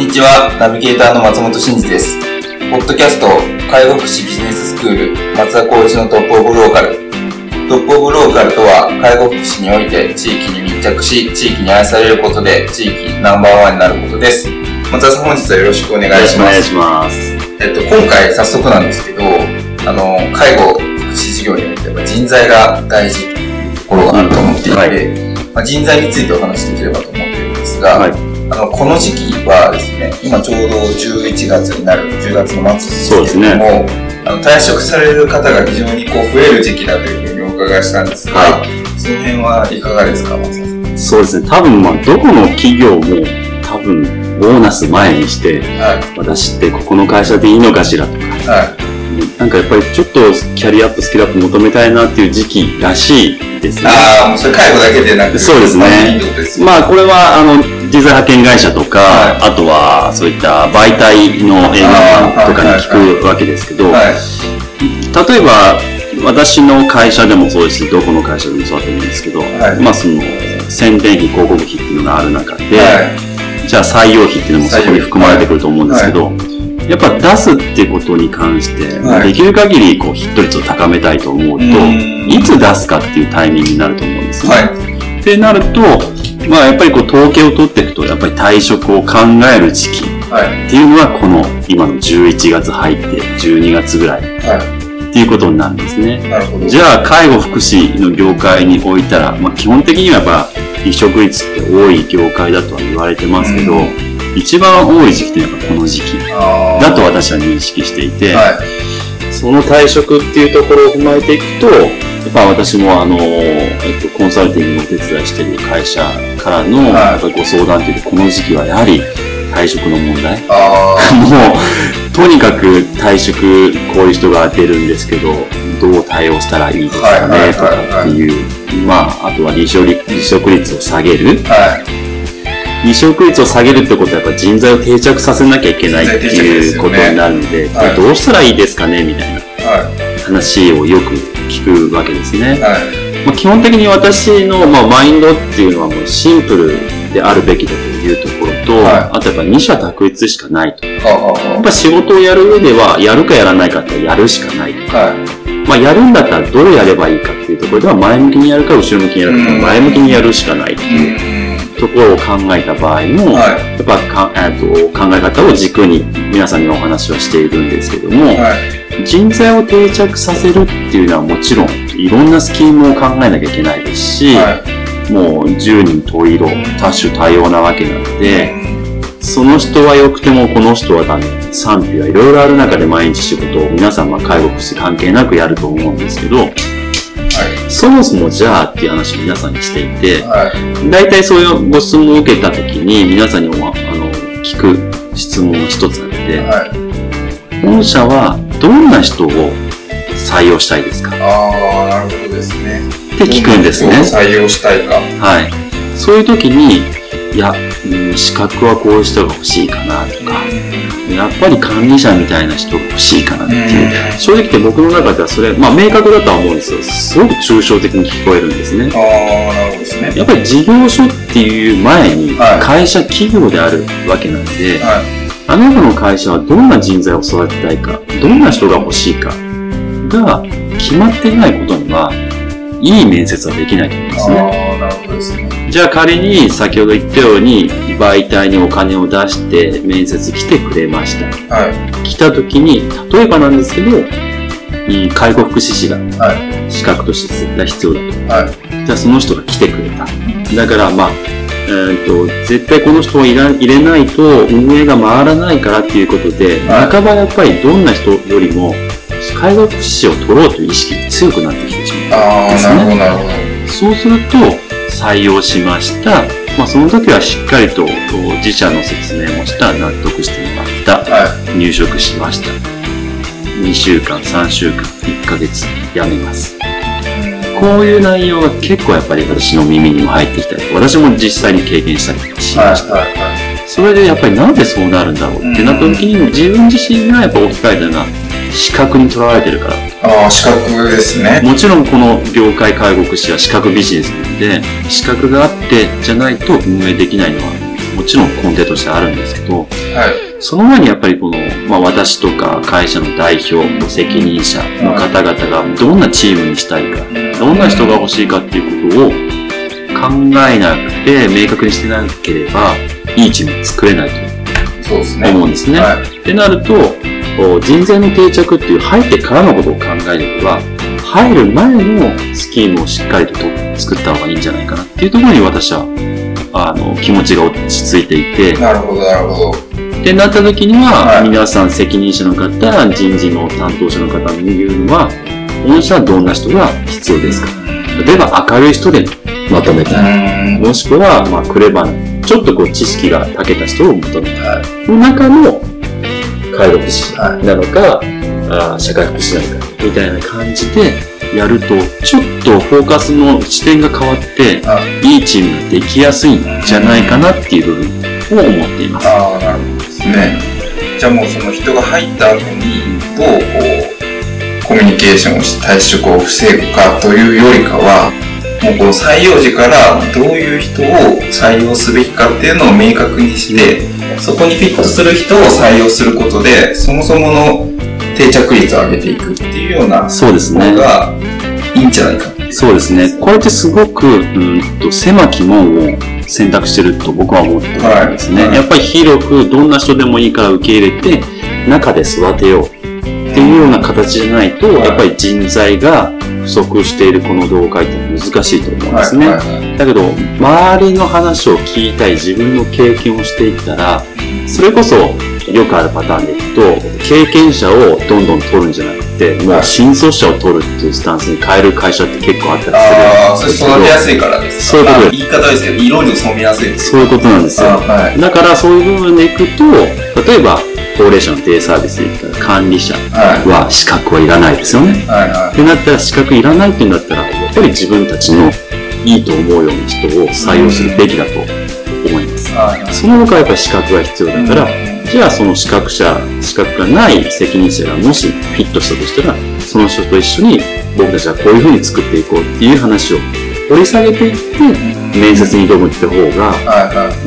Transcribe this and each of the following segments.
んにちは、ナビゲーターの松本真二です。ポッドキャスト、介護福祉ビジネススクール、松田光一のトップオブローカル。トップオブローカルとは、介護福祉において地域に密着し、地域に愛されることで、地域ナンバーワンになることです。松田さん、本日はよろしくお願いします。お願いします。えっと、今回早速なんですけど、あの、介護福祉事業においては人材が大事というところがあると思っていて、はい、まあ、人材についてお話しできればと思っているんですが、はいあの、この時期はですね、今ちょうど11月になる、10月の末ですけれども、ね、あの退職される方が非常にこう増える時期だというふうにお伺いしたんですが、はい、その辺はいかがですか、松さん？そうですね、多分まあ、どこの企業も多分、ボーナス前にして、はい、私ってここの会社でいいのかしらとか、はい、なんかやっぱりちょっとキャリアアップ、スキルアップ求めたいなっていう時期らしいですね。ああ、それ介護だけでなくて。そうですね。まあ、これは、あの、人材派遣会社とか、はい、あとはそういった媒体の映画とかに聞くわけですけど、例えば私の会社でもそうですしどこの会社でもそうだと思うんですけど、はい、まあその宣伝費広告費っていうのがある中で、はい、じゃあ採用費っていうのもそこに含まれてくると思うんですけど、やっぱ出すってことに関して、できる限りこうヒット率を高めたい。と思うと、いつ出すかっていうタイミングになると思うんですね。ってなると、まあやっぱりこう統計を取っていくと、やっぱり退職を考える時期っていうのは、この今の11月入って12月ぐらい。っていうことになるんですね。じゃあ、介護福祉の業界においたら、まあ、基本的にはやっぱ離職率って多い業界だとは言われてますけど、うん、一番多い時期ってやっぱこの時期だと私は認識していて、はい、その退職っていうところを踏まえていくと、やっぱ私もあの、えっと、コンサルティングのお手伝いしている会社からの、やっぱりご相談というと、この時期はやはり退職の問題。もう、とにかく退職、こういう人が出るんですけど、どう対応したらいいですかね、とかっていう、まあ、あとは離職率を下げる。離職率を下げるってことはやっぱ人材を定着させなきゃいけないっていうことになるので、これどうしたらいいですかねみたいな話をよく聞くわけですね。はいまあ、基本的に私の、まあ、マインドっていうのはもうシンプルであるべきだというところと、はい、あとやっぱ二者択一しかないと。やっぱ仕事をやる上では、やるかやらないかってやるしかないと。はい、まあ、やるんだったらどうやればいいかっていうところでは、前向きにやるか後ろ向きにやるか、前向きにやるしかないっていうところを考えた場合も、はい、やっぱか、えっと考え方を軸に皆さんにお話はしているんですけども、人材を定着させるっていうのはもちろんいろんなスキームを考えなきゃいけないですし、はい、もう十人十色多種多様なわけなので、その人は良くてもこの人はダメ。賛否はいろいろある中で毎日仕事を皆さんは介護福祉関係なくやると思うんですけど、はい、そもそもじゃあっていう話を皆さんにしていて、はい、大体そういうご質問を受けた時に皆さんにあの聞く質問が一つあって、はい、本社はどんな人を採用したいですか？ああ、なるほどですね。って聞くんですね。採用したいか。はい。そういう時に、いや、うん、資格はこういう人が欲しいかなとか、やっぱり管理者みたいな人が欲しいかなっていう、正直言って僕の中ではそれ、まあ明確だとは思うんですよ。すごく抽象的に聞こえるんですね。ああ、なるほどですね。やっぱり事業所っていう前に、会社、企業であるわけなんで、はい、あなたの会社はどんな人材を育てたいか、どんな人が欲しいか、が決まっていないことには、いい面接はできないと思うんですね。ああ、なるほどですね。じゃあ仮に先ほど言ったように媒体にお金を出して面接来てくれました。はい。来た時に、例えばなんですけど、うん介護福祉士がはい。資格として絶対必要だと。はい。じゃあその人が来てくれた。だからまあ、えー、と絶対この人を入れないと運営が回らないからっていうことで、はい半ばやっぱりどんな人よりも介護福祉士を取ろうという意識が強くなってきてしまう。ああ、ですねなるほど、なるほど。そうすると採用しました。まあその時はしっかりと自社の説明もした、納得してもらった。は入職しました。2週間、3週間、1ヶ月、辞めます。こういう内容が結構やっぱり私の耳にも入ってきたり、私も実際に経験したりしい。はい。ました。はい。それでやっぱりなんでそうなるんだろうってなった時に自分自身がやっぱ置き換えたのが資格にとらわれてるから。ああ、資格ですね。もちろんこの業界介護福祉は資格ビジネスなので、資格があってじゃないと運営できないのはもちろん根底としてあるんですけど、はい。その前にやっぱりこの、まあ私とか会社の代表、責任者の方々がどんなチームにしたいか、どんな人が欲しいかっていうことを考えなくて明確にしてなければ、いいチーム作れない。と思うんですね。はい。ってなると、人材の定着っていう入ってからのことを考えれば、入る前のスキームをしっかりとと作った方がいいんじゃないかなっていうところに私は、あの、気持ちが落ち着いていて、なるほど、なるほど。ってなった時には、はい皆さん責任者の方、人事の担当者の方に言うのは、御社はどんな人が必要ですか例えば明るい人でまとめたい。ん。もしくは、まあ、クレバーな、ちょっとこう知識が長けた人を求めたい。はの中の介護福祉はいなのか、あー社会福祉なのか、みたいな感じでやると、ちょっとフォーカスの視点が変わって、はいいチームができやすいんじゃないかなっていう部分を思っています。ああ、なるほどですね。じゃあもうその人が入った後に、どうこう、コミュニケーションをして退職を防ぐかというよりかは、もうこの採用時からどういう人を採用すべきかっていうのを明確にして、そこにフィットする人を採用することで、そもそもの定着率を上げていくっていうようなそうですね方。がいいんじゃないか。そうですね。これってすごく、うんと、狭き門を選択してると僕は思ってるんですね。はいはいやっぱり広くどんな人でもいいから受け入れて、中で育てようっていうような形じゃないと、はいやっぱり人材が不足しているこの業界って難しいと思うんですね。はいはいはいだけど、周りの話を聞いたい自分の経験をしていったら、それこそよくあるパターンでいくと、経験者をどんどん取るんじゃなくて、もう新卒者を取るっていうスタンスに変える会社って結構あったりするんですけどれ育てやすいからですそういうこと言い方ですけど、色に染めやすいです。そういうことなんですよ。はい。だからそういう部分でいくと、例えば高齢者のデイサービスで言ったら管理者は資格はいらないですよね。はいはってなったら資格いらないっていうんだったら、やっぱり自分たちのいいと思うような人を採用するべきだと思います。その他やっぱり資格が必要だから、じゃあその資格者、資格がない責任者がもしフィットしたとしたら、その人と一緒に僕たちはこういうふうに作っていこうっていう話を掘り下げていって、面接に挑むって方が。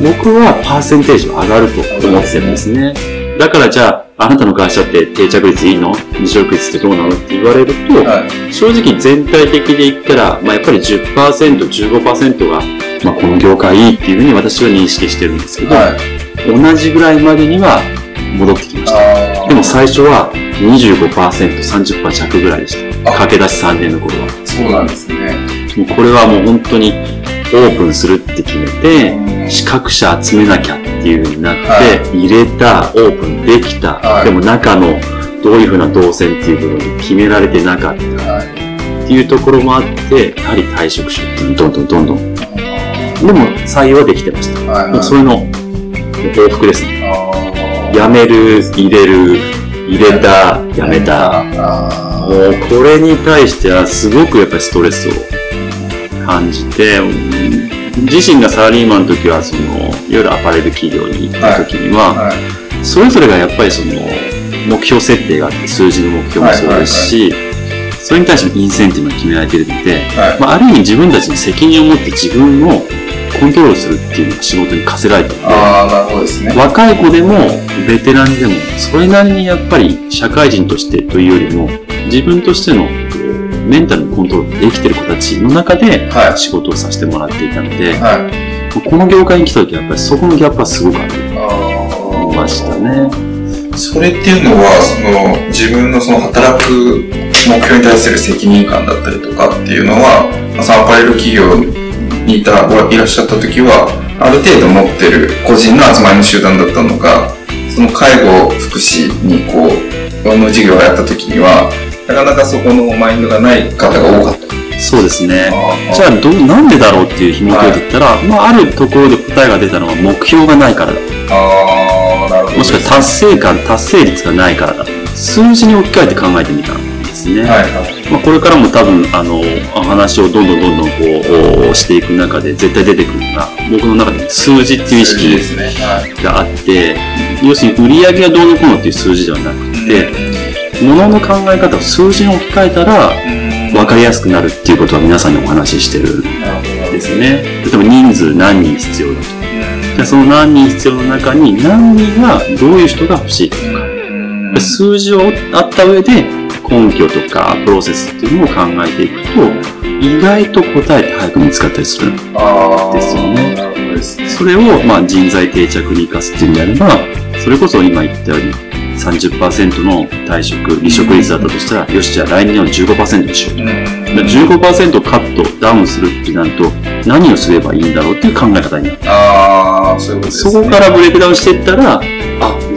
僕はパーセンテージは上がると思ってるんですね。だからじゃあ、あなたの会社って定着率いいの？離職率ってどうなの？って言われると、はい。正直全体的で言ったら、まあ、やっぱり10%、15%が、まあ、この業界いいっていうふうに私は認識してるんですけど、はい。同じぐらいまでには戻ってきました。でも最初は25%、30%弱ぐらいでした。あ駆け出し3年の頃は。そうなんですね。もうこれはもう本当にオープンするって決めて、資格者集めなきゃっていう風になって、は入れた、オープンできた、はいでも中のどういう風な動線っていう部分決められてなかったはい。っていうところもあって、やはり退職者っていうのどんどんどんどん。でも採用はできてました。はい。もうそれの往復ですね。あ辞める、入れる、入れた、辞めた。あもうこれに対してはすごくやっぱりストレスを感じて、うん自身がサラリーマンの時はその、いわゆるアパレル企業に行った時には、はい。それぞれがやっぱりその、目標設定があって、数字の目標もそうですし、それに対してのインセンティブが決められているので、はい。まあ、ある意味自分たちに責任を持って自分をコントロールするっていうのが仕事に課せられているので、ね。若い子でもベテランでもそれなりにやっぱり社会人としてというよりも自分としてのメンタルのコントロールできてる子たちの中で仕事をさせてもらっていたので、はい、この業界に来た時はやっぱりそこのギャップはすごくありましたね。それっていうのは、その自分のその働く目標に対する責任感だったりとかっていうのは、サンパレル企業にいた、いらっしゃった時は、ある程度持ってる個人の集まりの集団だったのが、その介護福祉にこう、の授業をやった時には、なかなかそこのマインドがない方が多かった。そうですね。じゃあど、なんでだろうっていう紐解いていったら、はい、まあ、あるところで答えが出たのは目標がないからだ。あなるほど、もしくは達成感、達成率がないからだ。数字に置き換えて考えてみたんですね。はいはい、まあ、これからも多分、あの、話をどんどんどんどんこう、していく中で絶対出てくるのが、僕の中で数字っていう意識があって、要するに売り上げがどうのこうのっていう数字ではなくて、ものの考え方を数字に置き換えたら、分かりやすくなるっていうことは皆さんにお話ししてるんですね。例えば人数何人必要だと。じゃあその何人必要の中に何人がどういう人が欲しいとか。数字をあった上で根拠とかプロセスっていうのを考えていくと、意外と答えって早く見つかったりするんですよね。それをまあ人材定着に生かすっていうんであれば、それこそ今言ったように30%の退職、離職率だったとしたら、よし、じゃあ来年は15%にしようと。15%カット、ダウンするってなると、何をすればいいんだろうっていう考え方になる。ああ、そういうことですね。そこからブレイクダウンしていったら、あ、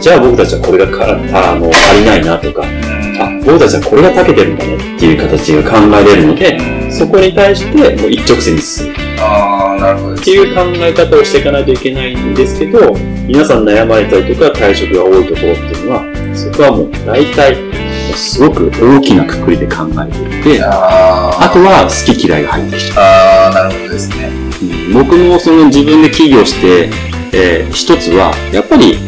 じゃあ僕たちはこれがからあの足りないなとか、あ、僕たちはこれが長けてるんだねっていう形が考えれるので、そこに対してもう一直線に進む。ああ、なるほど、っていう考え方をしていかないといけないんですけど、皆さん悩まれたりとか退職が多いところっていうのは、そこはもう大体、すごく大きなくくりで考えていて、あとは好き嫌いが入ってきちゃう。なるほどですね。うん、僕もその自分で起業して、えー、一つは、やっぱり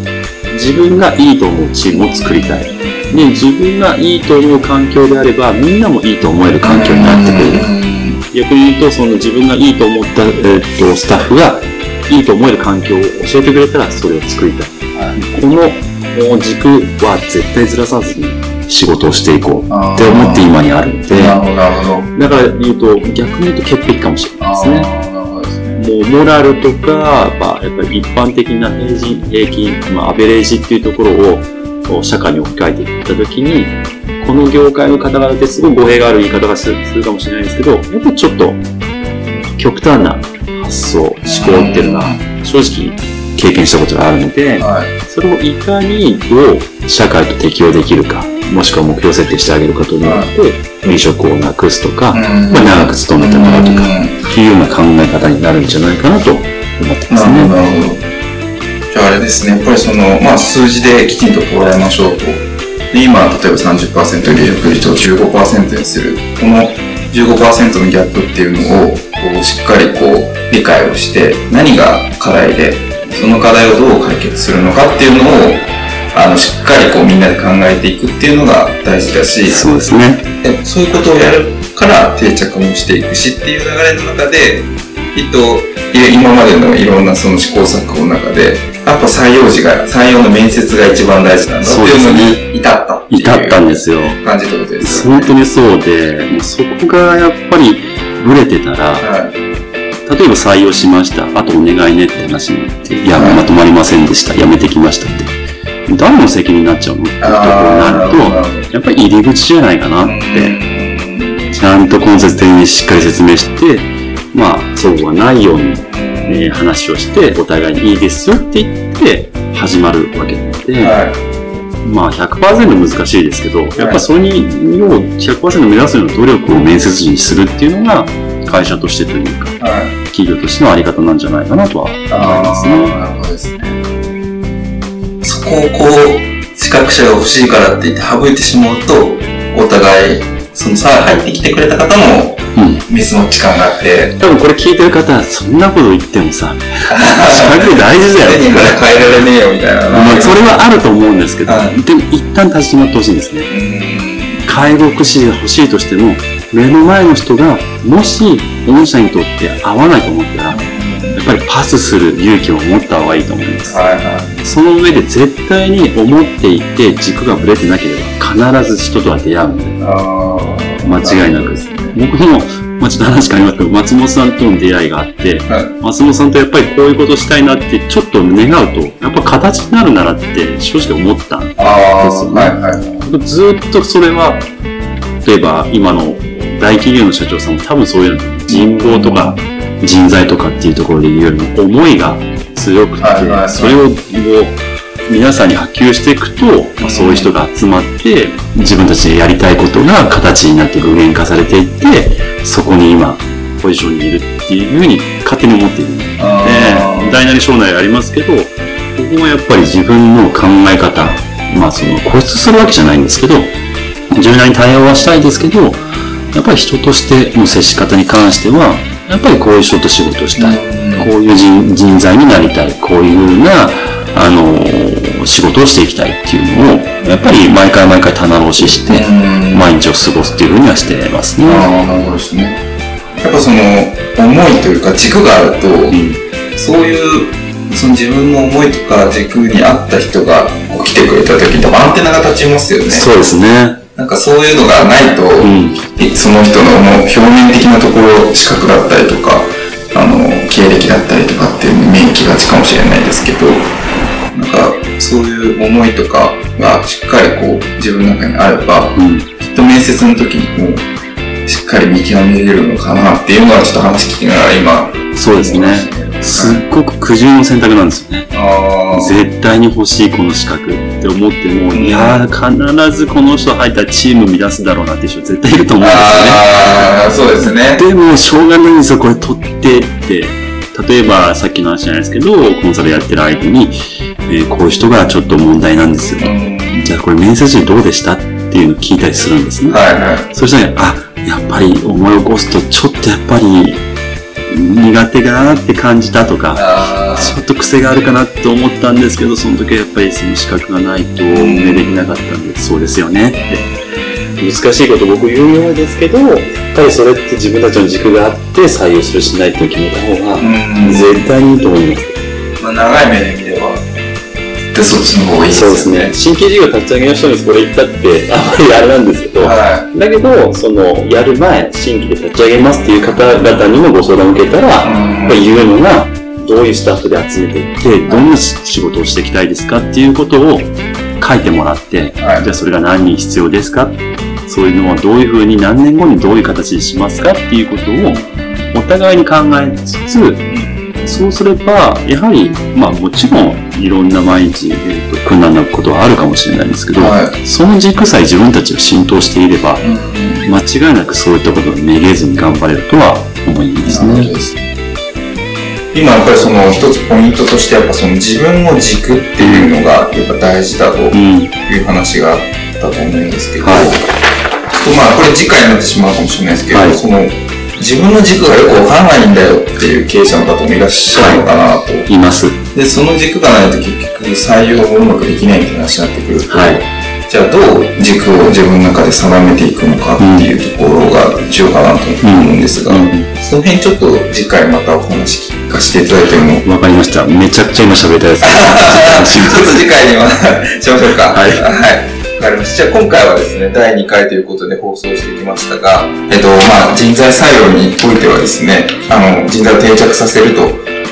自分がいいと思うチームを作りたい。で、自分がいいと思う環境であれば、みんなもいいと思える環境になってくる。逆に言うと、その自分がいいと思った、えー、っとスタッフがいいと思える環境を教えてくれたらそれを作りたい。はい、この軸は絶対ずらさずに仕事をしていこうって思って今にあるんで、なるほどだから言うと逆に言うと潔癖かもしれないですね。もうモラルとか、まあ、やっぱり一般的な平均、平均、まあ、アベレージっていうところを社会に置き換えていったときに、この業界の方々ってすごい語弊がある言い方がするかもしれないですけど、やっぱりちょっと極端な発想、思考っていうのが正直経験したことがあるので、はい、それをいかにどう社会と適応できるか、もしくは目標設定してあげることによって、離職をなくすとか、まあ、長く勤めてもらうとか、っていうような考え方になるんじゃないかなと思ってますね。なるほど。じゃああれですね、やっぱりその、まあ数字できちんと捉えましょうと。で、今、例えば30%離職率を15%にする。この15%のギャップっていうのを、こう、しっかりこう、理解をして、何が課題で、その課題をどう解決するのかっていうのを、あの、しっかりこう、みんなで考えていくっていうのが大事だし、そうですね。そういうことをやるから定着もしていくしっていう流れの中で、きっと、今までのいろんなその試行錯誤の中で、やっぱ採用時が、採用の面接が一番大事なんだっていうのに至ったっていう。至ったんですよ。感じってことです、ね、本当にそうで、そこがやっぱりブレてたら、はい、例えば採用しました。あとお願いねって話になって、いや、はい、まとまりませんでした。辞めてきましたって。誰の責任になっちゃうのっていうところになると、やっぱり入り口じゃないかなって、ちゃんと根節的にしっかり説明して、まあ、そうはないように、ね、話をして、お互いにいいですよって言って、始まるわけで、はい、まあ100%難しいですけど、やっぱそれに、を100%目指すような努力を面接時にするっていうのが、会社としてというか、はい、企業としてのあり方なんじゃないかなとは思いますね。なるほどですね。そこをこう、資格者が欲しいからって言って省いてしまうと、お互い、そのさ、入ってきてくれた方も、ミスマッチ感があって。多分これ聞いてる方は、そんなこと言ってもさ、資格大事だよ。変えられねえよみたいな。まあ、それはあると思うんですけど、でも一旦立ち止まってほしいんですね。介護福祉が欲しいとしても、目の前の人が、もし、御社にとって合わないと思ったら、やっぱりパスする勇気を持った方がいいと思います。はいはい、その上で絶対に思っていて軸がぶれてなければ必ず人とは出会うんで。間違いなく。僕も、まあちょっと話変わりますけど、松本さんとの出会いがあって、はい。松本さんとやっぱりこういうことしたいなってちょっと願うと、やっぱ形になるならって正直思ったんですよね。はい。はい。ずーっとそれは、例えば今の大企業の社長さんも多分そうい。う人望とか人材とかってい。うところで言うよりも思い。が強くてそれを皆さんに波及していくと、まあそういう人が集まって、自分たちでやりたいことが形になって具現化されていって、そこに今、ポジションにいるっていうふうに勝手に思っているので、大なり小なりありますけど、僕もやっぱり自分の考え方、まあその固執するわけじゃないんですけど、柔軟に対応はしたいですけど、やっぱり人としての接し方に関しては、やっぱりこういう人と仕事をしたい。こういう人人材になりたい。こういうふうな、あのー仕事をしていきたいっていうのを、やっぱり毎回毎回棚卸しして、うん毎日を過ごすっていうふうにはしてますね。ああ、なるほどですね。やっぱその、思いというか軸があると、うんそういう、その自分の思いとか軸に合った人がこう来てくれた時に多分アンテナが立ちますよね。そうですね。なんかそういうのがないと、んえその人のもう表面的なところ、資格だったりとか、あの、経歴だったりとかっていうのに目行きがちかもしれないですけど、そういう思いとかがしっかりこう自分の中にあれば、うん。きっと面接の時にもしっかり見極めれるのかなっていうのはちょっと話聞きながら今、そうですね。すっごく苦渋の選択なんですよね。絶対に欲しいこの資格って思っても、いやー、必ずこの人入ったらチーム乱すだろうなっていう人絶対いると思うんですよね。そうですね。でも、しょうがないんですよ、これ取ってって。例えば、さっきの話じゃないですけど、コンサルやってる相手に、えーこういう人がちょっと問題なんですよ。うんじゃあこれ面接時どうでしたっていうのを聞いたりするんですね。はいはい。そしたら、あ、やっぱり思い起こすと、ちょっとやっぱり苦手かなって感じたとか、あちょっと癖があるかなって思ったんですけど、その時はやっぱりその資格がないと運営できなかったんで、そうですよねって。難しいこと僕言うようですけど、やっぱりそれって自分たちの軸があって採用するしないって決めた方が絶対にいいと思います。まあ、長い目で見れば、でそっちの方がいいですよね。そうですね。新規事業立ち上げの人にこれ言ったって、あんまりあれなんですけど、はだけど、その、やる前、新規で立ち上げますっていう方々にもご相談を受けたら、い。やっぱり言うのが、どういうスタッフで集めていって、どんな仕事をしていきたいですかっていうことを書いてもらって、はいじゃあそれが何人必要ですかそういうのはどういうふうに何年後にどういう形にしますかっていうことをお互いに考えつつ、そうすれば、やはり、まあもちろんいろんな毎日、えーと困難なことはあるかもしれないんですけど、はいその軸さえ自分たちが浸透していれば、うん。間違いなくそういったことをめげずに頑張れるとは思いますね。今やっぱりその一つポイントとしてやっぱその自分の軸っていうのがやっぱ大事だとうん。いう話があったと思うんですけど、はいちょっとまあこれ次回になってしまうかもしれないですけど、はいその自分の軸がよくわからないんだよっていう経営者の方もいらっしゃるのかなと。います。で、その軸がないと結局採用もうまくできないって話になってくると、はいじゃあどう軸を自分の中で定めていくのかっていうところが重要かなと思うんですが、うんその辺ちょっと次回またお話聞かせていただいてもわかりました。めちゃくちゃ今喋りたいです。ちょっと次回には しましょうか。はいはい。わかりました。じゃあ今回はですね、第2回ということで放送してきましたが、えっと、まあ、人材採用においてはですね、あの、人材を定着させると、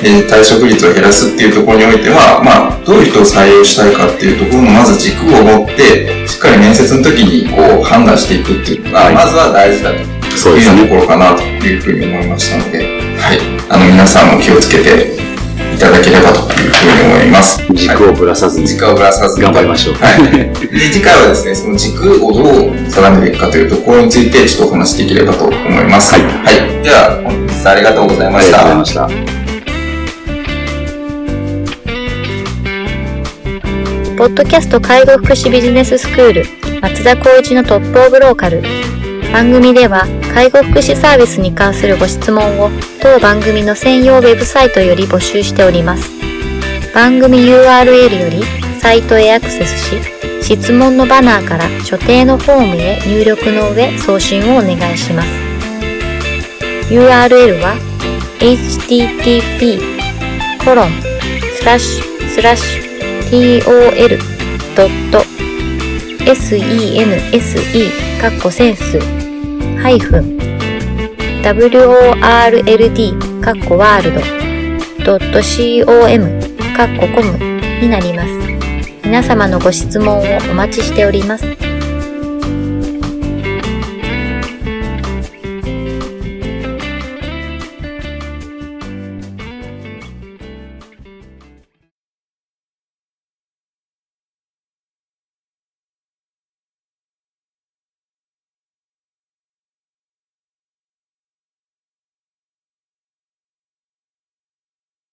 えー退職率を減らすっていうところにおいては、まあ、どういう人を採用したいかっていうところのまず軸を持って、しっかり面接の時にこう判断していくっていうのが、はいまずは大事だと。いうところかなというふうに思いましたので、はい。あの、皆さんも気をつけていただければというふうに思います。軸をぶらさずに時間をぶらさずに頑張りましょう。はい。で、次回はですね、その軸をどう定めていくかというところについてちょっとお話しできればと思います。はいはい。では、本日はありがとうございました。ありがとうございました。ポッドキャスト介護福祉ビジネススクール松田光一のトップオブローカル番組では介護福祉サービスに関するご質問を当番組の専用ウェブサイトより募集しております。番組 URL よりサイトへアクセスし質問のバナーから所定のフォームへ入力の上送信をお願いします。URL は http コロンスラッシュスラッシュ tol.sense かっこセンス world カッコワールド .com カッココムになります。皆様のご質問をお待ちしております。